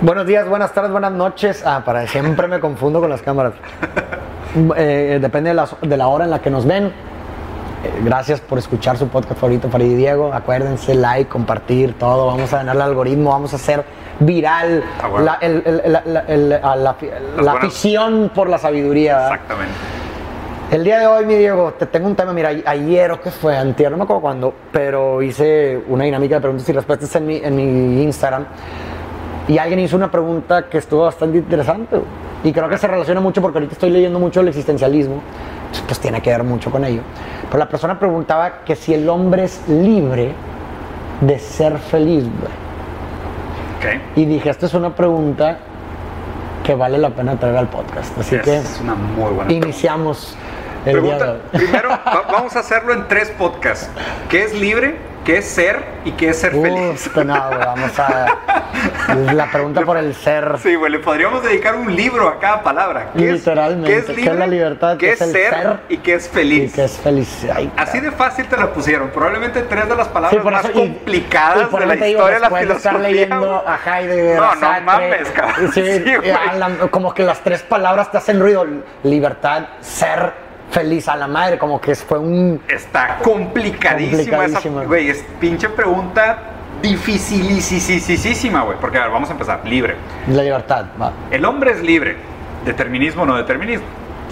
Buenos días, buenas tardes, buenas noches. Ah, para siempre me confundo con las cámaras. Eh, depende de la, de la hora en la que nos ven. Eh, gracias por escuchar su podcast favorito, Farid y Diego. Acuérdense, like, compartir, todo. Vamos a ganar el algoritmo, vamos a hacer viral Ah, bueno. la, el- el- la- la- el- a la- la buenas- afición por la sabiduría. ¿verdad? Exactamente. El día de hoy, mi Diego, te tengo un tema. Mira, ayer o qué fue, antier, no me acuerdo cuándo, pero hice una dinámica de preguntas y respuestas en mi, en mi Instagram. Y alguien hizo una pregunta que estuvo bastante interesante. Y creo que se relaciona mucho porque ahorita estoy leyendo mucho el existencialismo. Pues tiene que ver mucho con ello. Pero la persona preguntaba que si el hombre es libre de ser feliz, güey. Ok. Y dije, esta es una pregunta que vale la pena traer al podcast. Así que una muy buena pregunta. El Pregunta, primero, va- vamos a hacerlo en tres podcasts. ¿Qué es libre? ¿Qué es ser? ¿Y qué es ser feliz? No, vamos a. La pregunta por el ser. Sí, güey, le podríamos dedicar un libro a cada palabra. ¿Qué es- Literalmente, ¿Qué es ¿qué es libre? la libertad? ¿Qué ¿Qué es es el ser? ser? ¿Y qué es Y feliz? que es feliz. Ay, Así de fácil te lo pusieron. Probablemente tres de las palabras más y- complicadas y de la historia de la de estar filosofía. leyendo a Heidegger, No, no mames, cabrón. Sí, Sí, la- como que las tres palabras te hacen ruido. Libertad, ser, feliz a la madre. Como que fue un. Está complicadísima esa. Güey, es pinche pregunta dificilísima, güey. Porque, a ver, vamos a empezar. Libre. La libertad, va. El hombre es libre. Determinismo o no determinismo.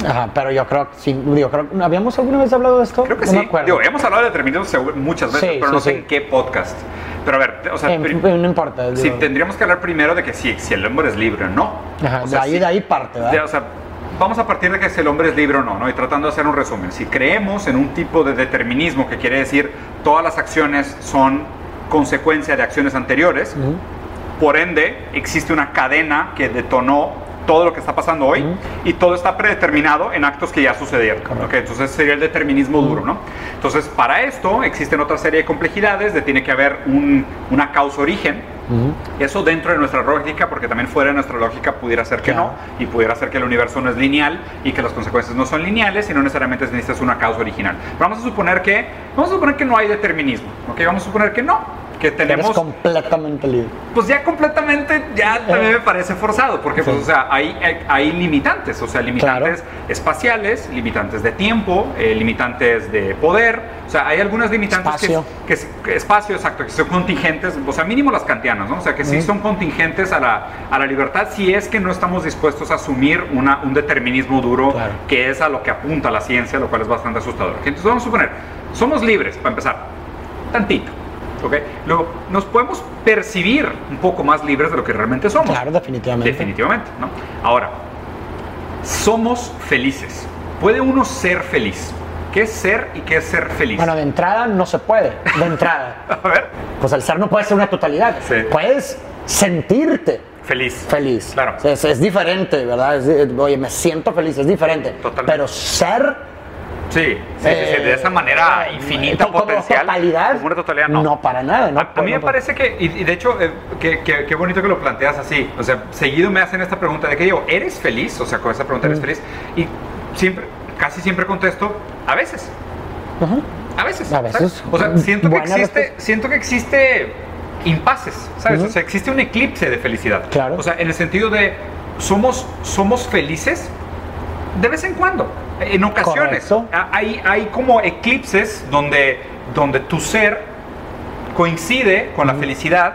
Ajá, pero yo creo que sí. Digo, creo, ¿Habíamos alguna vez hablado de esto? Creo que no sí. me acuerdo. Digo, hemos hablado de determinismo muchas veces, Sí, pero sí, no sé sí. en qué podcast. Pero a ver, o sea, Eh, no importa. sí, digo. tendríamos que hablar primero de que sí, si el hombre es libre o no. Ajá, O sea, de, ahí, de ahí parte, ¿verdad? de- o sea, vamos a partir de que si el hombre es libre o no, ¿no? Y tratando de hacer un resumen. Si creemos en un tipo de determinismo que quiere decir todas las acciones son consecuencia de acciones anteriores, por ende existe una cadena que detonó todo lo que está pasando hoy y todo está predeterminado en actos que ya sucedieron. Correcto. ¿ok? Entonces sería el determinismo duro, ¿no? Entonces para esto existen otra serie de complejidades, de tiene que haber un- una eso dentro de nuestra lógica, porque también fuera de nuestra lógica pudiera ser que Claro. no, y pudiera ser que el universo no es lineal y que las consecuencias no son lineales y no necesariamente necesitas una causa original. Pero vamos a suponer que, vamos a suponer que no hay determinismo, ¿ok? Vamos a suponer que no, que Eres tenemos, completamente libre. pues ya completamente, ya también me parece forzado, porque pues, Sí. o sea, hay, hay, hay limitantes, o sea, limitantes Claro. espaciales, limitantes de tiempo, eh, limitantes de poder, o sea, hay algunas limitantes Espacio. que, que, que- espacio, exacto, que son contingentes, o sea, mínimo las kantianas, ¿no? O sea, que sí son contingentes a la, a la libertad si es que no estamos dispuestos a asumir una, un determinismo duro, Claro. que es a lo que apunta la ciencia, lo cual es bastante asustador. Entonces vamos a suponer, somos libres, para empezar, tantito. ¿Ok? Luego, nos podemos percibir un poco más libres de lo que realmente somos. Claro, definitivamente. Definitivamente, ¿no? Ahora, somos felices. ¿Puede uno ser feliz? ¿Qué es ser y qué es ser feliz? Bueno, de entrada no se puede. De entrada. a ver, Pues el ser no puede ser una totalidad. Sí. Puedes sentirte feliz. feliz. Claro. Es, es diferente, ¿verdad? Es oye, me siento feliz, es diferente. Totalmente. Pero ser. Sí, sí, sí, sí, de esa manera eh, infinita como potencial. totalidad. Como una totalidad, no. para nada. No, a, a mí me no- parece que, y, y de hecho, eh, que, que- qué bonito que lo planteas así. O sea, seguido me hacen esta pregunta de que digo, ¿eres feliz? O sea, con esa pregunta, ¿eres Mm. feliz? Y siempre, casi siempre contesto, a veces. A veces. A veces. ¿sabes? O sea, siento que, existe, respuesta. siento que existe impases, ¿sabes? O sea, existe un eclipse de felicidad. Claro. O sea, en el sentido de, somos, somos felices de vez en cuando, en ocasiones. Correcto. Ah, Hay, hay como eclipses donde, donde tu ser coincide con la felicidad,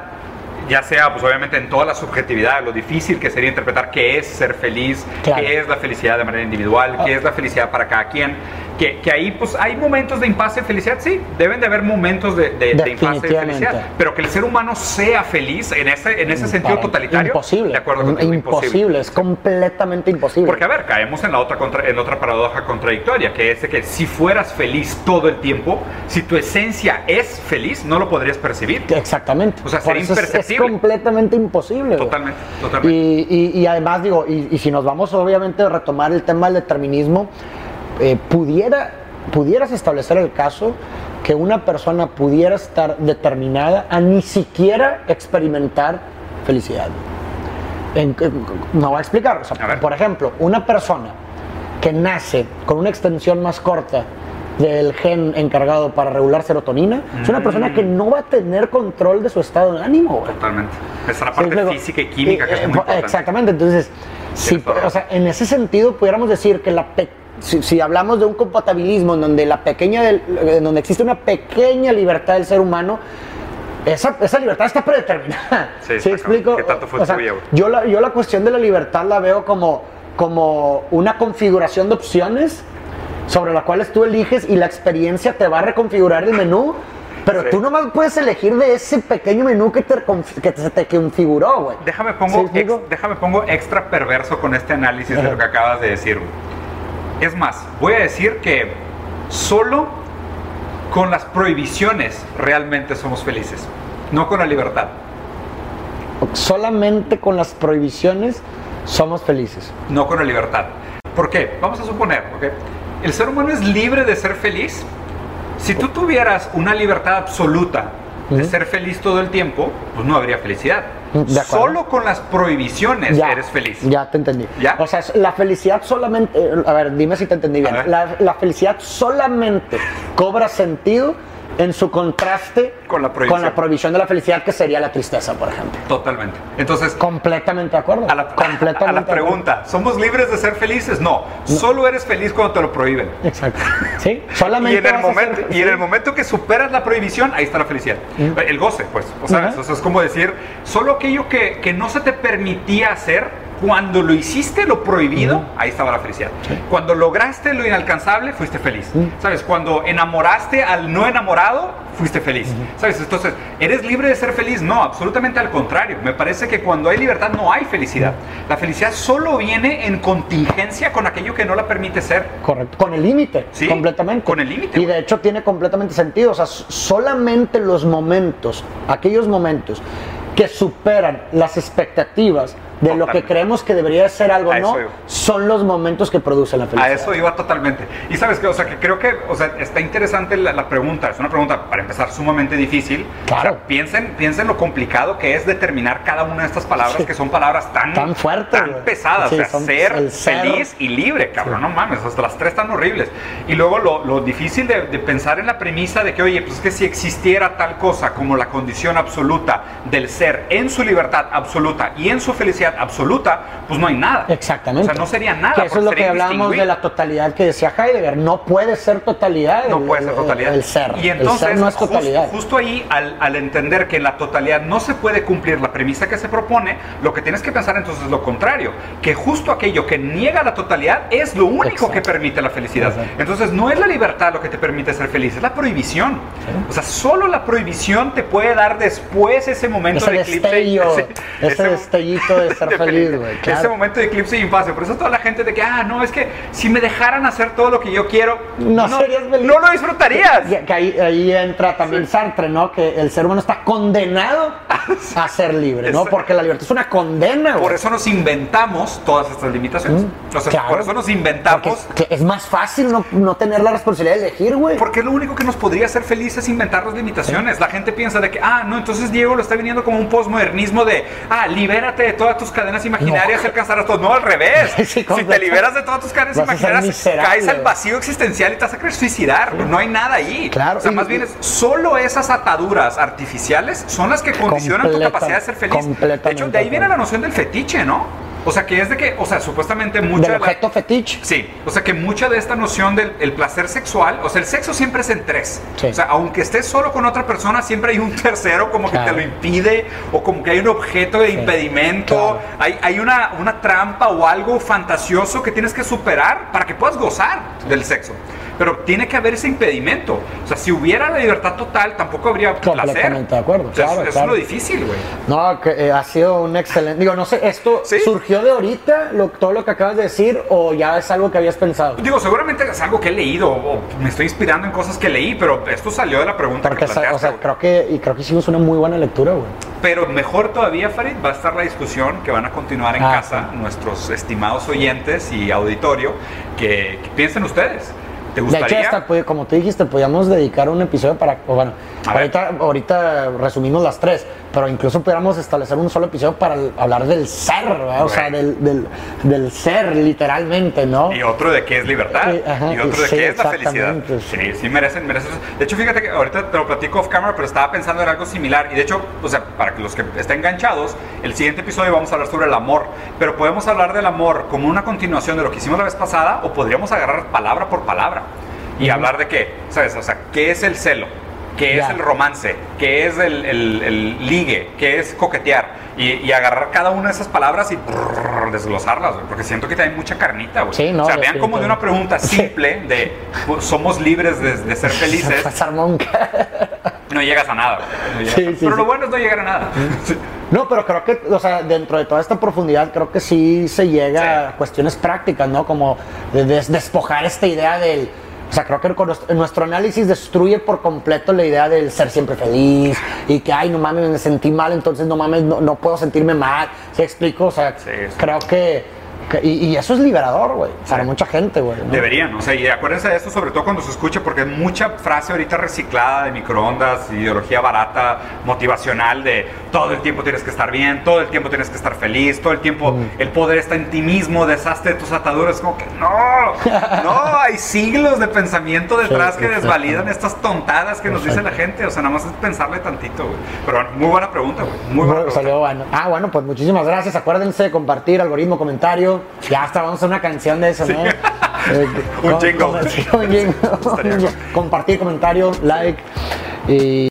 ya sea, pues obviamente en toda la subjetividad, lo difícil que sería interpretar qué es ser feliz, Claro. qué es la felicidad de manera individual, qué Ah. es la felicidad para cada quien, que, que ahí pues hay momentos de impasse de felicidad, sí, deben de haber momentos de, de, de impasse de felicidad, pero que el ser humano sea feliz en ese, en ese sentido totalitario, Imposible. de acuerdo contigo, imposible. Es completamente imposible. porque a ver, caemos en la otra contra- en la otra paradoja contradictoria, que es de que si fueras feliz todo el tiempo, si tu esencia es feliz, no lo podrías percibir. Exactamente. O sea, sería eso es- imperceptible. completamente imposible. Totalmente, totalmente. Y, y- y además digo, y, y si nos vamos obviamente a retomar el tema del determinismo, eh, pudiera, pudieras establecer el caso que una persona pudiera estar determinada a ni siquiera experimentar felicidad. En- en- me voy a explicar. O sea, A por ejemplo, una persona que nace con una extensión más corta del gen encargado para regular serotonina, es una persona que no va a tener control de su estado de ánimo. güey. Totalmente. Esa es la Sí, parte luego, física y química que eh, es muy eh, importante. Exactamente, entonces, si, o sea, en ese sentido pudiéramos decir que la pe- si, si hablamos de un compatibilismo en donde la pequeña del- en donde existe una pequeña libertad del ser humano, esa, esa libertad está predeterminada. Sí, ¿Sí explico? ¿Qué tanto fue O sea, yo, la, yo la cuestión de la libertad la veo como, como una configuración de opciones sobre las cuales tú eliges y la experiencia te va a reconfigurar el menú. Pero Sí. tú nomás puedes elegir de ese pequeño menú que te, que se te configuró, güey. Déjame ¿Sí pongo, ex- déjame pongo extra perverso con este análisis de lo que acabas de decir. güey. Es más, voy a decir que solo con las prohibiciones realmente somos felices, no con la libertad. Solamente con las prohibiciones somos felices. no con la libertad. ¿Por qué? Vamos a suponer, ¿ok? El ser humano es libre de ser feliz. Si tú tuvieras una libertad absoluta de ser feliz todo el tiempo, pues no habría felicidad. De. Solo con las prohibiciones Ya, eres feliz. Ya te entendí. ¿Ya? O sea, la felicidad solamente. eh, A ver, dime si te entendí bien. La, la felicidad solamente cobra sentido en su contraste Con la prohibición. con la prohibición de la felicidad, que sería la tristeza, por ejemplo. Totalmente. Entonces, Completamente de acuerdo. a la, Completamente a la de acuerdo. pregunta, ¿somos libres de ser felices? No, solo eres feliz cuando te lo prohíben. Exacto. Sí, Y solamente. en, el momento, ser- y en el momento que superas la prohibición, ahí está la felicidad. El goce, pues. O sea, es como decir, solo aquello que, que no se te permitía hacer, cuando lo hiciste, lo prohibido, ahí estaba la felicidad. Cuando lograste lo inalcanzable, fuiste feliz. ¿Sabes? Cuando enamoraste al no enamorado, fuiste feliz. ¿Sabes? Entonces, ¿eres libre de ser feliz? No, absolutamente al contrario. Me parece que cuando hay libertad no hay felicidad. La felicidad solo viene en contingencia con aquello que no la permite ser. Correcto, con el límite, Sí, completamente. con el límite, Y de hecho tiene completamente sentido. O sea, solamente los momentos, aquellos momentos que superan las expectativas de lo que creemos que debería de ser algo A no, son los momentos que producen la A felicidad. eso iba totalmente. Y sabes que, o sea, que creo que, o sea, está interesante la, la pregunta. Es una pregunta, para empezar, sumamente difícil. Claro. O sea, piensen, piensen lo complicado que es determinar cada una de estas palabras Sí. que son palabras tan, Tan fuertes, tan pesadas. Sí, o sea, son ser el ser. feliz y libre, cabrón. No mames, hasta las tres tan horribles. Y luego lo, lo difícil de, de pensar en la premisa de que, oye, pues es que si existiera tal cosa como la condición absoluta del ser en su libertad absoluta y en su felicidad absoluta, pues no hay nada. Exactamente. O sea, no sería nada. Que eso es lo que hablamos de la totalidad que decía Heidegger. No puede ser totalidad. No el- puede ser el- totalidad. El, ser. Y entonces, el ser no es jus- totalidad. justo ahí, al, al entender que en la totalidad no se puede cumplir la premisa que se propone, lo que tienes que pensar entonces es lo contrario, que justo aquello que niega la totalidad es lo único Exacto. que permite la felicidad. Exacto. Entonces, no es la libertad lo que te permite ser feliz, es la prohibición. O sea, solo la prohibición te puede dar después ese momento Ese de eclipse. destello, ese- ese ese- destellito de ser feliz, güey, claro. Ese momento de eclipse y impasse. Por eso toda la gente de que, ah, no, es que si me dejaran hacer todo lo que yo quiero, No serías feliz. no lo disfrutarías. Que ahí, ahí entra también Sartre, ¿no? Que el ser humano está condenado a ser libre, ¿no? Porque la libertad es una condena, güey. Por eso nos inventamos todas estas limitaciones. o sea, Mm, Claro. por eso nos inventamos. es, más fácil no, no tener la responsabilidad de elegir, güey. Porque lo único que nos podría hacer felices es inventarnos limitaciones. La gente piensa de que, ah, no, entonces Diego lo está viniendo como un postmodernismo de, ah, libérate de todas tus cadenas imaginarias No. y alcanzarás todo. No, al revés. Sí, si te liberas de todas tus cadenas a imaginarias, caes al vacío existencial y te vas a querer suicidar. No hay nada ahí. Claro. O sea, Y- más bien es solo esas ataduras artificiales son las que condicionan tu Completa- capacidad de ser feliz. De hecho, de ahí viene la noción del fetiche, ¿no? O sea, que es de que, o sea, supuestamente mucha Del de la- objeto fetiche. Sí, o sea que mucha de esta noción del el placer sexual, o sea, el sexo siempre es en tres. Sí. O sea, aunque estés solo con otra persona, siempre hay un tercero como que Claro. te lo impide, o como que hay un objeto de Sí, impedimento, claro. hay, hay una, una trampa o algo fantasioso que tienes que superar para que puedas gozar del sexo. Pero tiene que haber ese impedimento. O sea, si hubiera la libertad total, tampoco habría placer. Completamente de acuerdo, O sea, claro, es lo difícil, güey. No, que eh, ha sido un excelente. Digo, no sé, ¿esto Sí. surgió de ahorita, lo- todo lo que acabas de decir, o ya es algo que habías pensado? Digo, seguramente es algo que he leído o me estoy inspirando en cosas que leí, pero esto salió de la pregunta Porque, que o sea, planteaste. o sea, güey. creo que, y creo que hicimos una muy buena lectura, güey. Pero mejor todavía, Farid, va a estar la discusión que van a continuar en Ah, casa nuestros estimados oyentes y auditorio. Que, que piensen ustedes. ¿Te De hecho, hasta, pues, como tú dijiste, podíamos dedicar un episodio para, bueno. Ahorita, ahorita resumimos las tres, pero incluso pudiéramos establecer un solo episodio para hablar del ser, ¿verdad? o sea, del, del, del ser, literalmente, ¿no? Y otro de qué es libertad. Sí, ajá, y otro de sí, qué es la felicidad. exactamente, Sí, sí merecen, merecen. De hecho, fíjate que ahorita te lo platico off camera, pero estaba pensando en algo similar. Y de hecho, o sea, para los que estén enganchados, el siguiente episodio vamos a hablar sobre el amor. Pero podemos hablar del amor como una continuación de lo que hicimos la vez pasada, o podríamos agarrar palabra por palabra y hablar de qué, ¿sabes? O sea, ¿qué es el celo? ¿Qué es el romance? ¿Qué es el, el- el ligue? ¿Qué es coquetear? Y, y agarrar cada una de esas palabras y brrr, desglosarlas, güey, porque siento que hay mucha carnita, güey. Sí, no, o sea, vean como de una pregunta simple de pues, somos libres de, de ser felices, Sarmonca. no llegas a nada. no llegas Sí, a- sí, Pero lo bueno es no llegar a nada. Sí. No, pero creo que, o sea, dentro de toda esta profundidad, creo que sí se llega a cuestiones prácticas, ¿no? Como de des- despojar esta idea del. O sea, creo que nuestro, nuestro análisis destruye por completo la idea del ser siempre feliz y que, ay, no mames, me sentí mal, entonces no mames, no, no puedo sentirme mal. ¿Sí explico? O sea, Sí, sí. creo que. Y, y eso es liberador, güey, para mucha gente, güey. ¿no? Deberían, o sea, y acuérdense de esto sobre todo cuando se escuche, porque hay mucha frase ahorita reciclada de microondas, ideología barata, motivacional, de todo el tiempo tienes que estar bien, todo el tiempo tienes que estar feliz, todo el tiempo el poder está en ti mismo, deshazte de tus ataduras, como que no, no, hay siglos de pensamiento detrás Sí, que desvalidan estas tontadas que nos dice la gente, o sea, nada más es pensarle tantito, güey. Pero muy buena pregunta, güey, muy buena Bueno, pregunta. bueno. Ah, bueno, pues muchísimas gracias. Acuérdense de compartir, algoritmo, comentario. Ya hasta vamos a una canción de eso, ¿no? Eh, Un jingle. sí, un jingle. Compartir, comentario, like. Y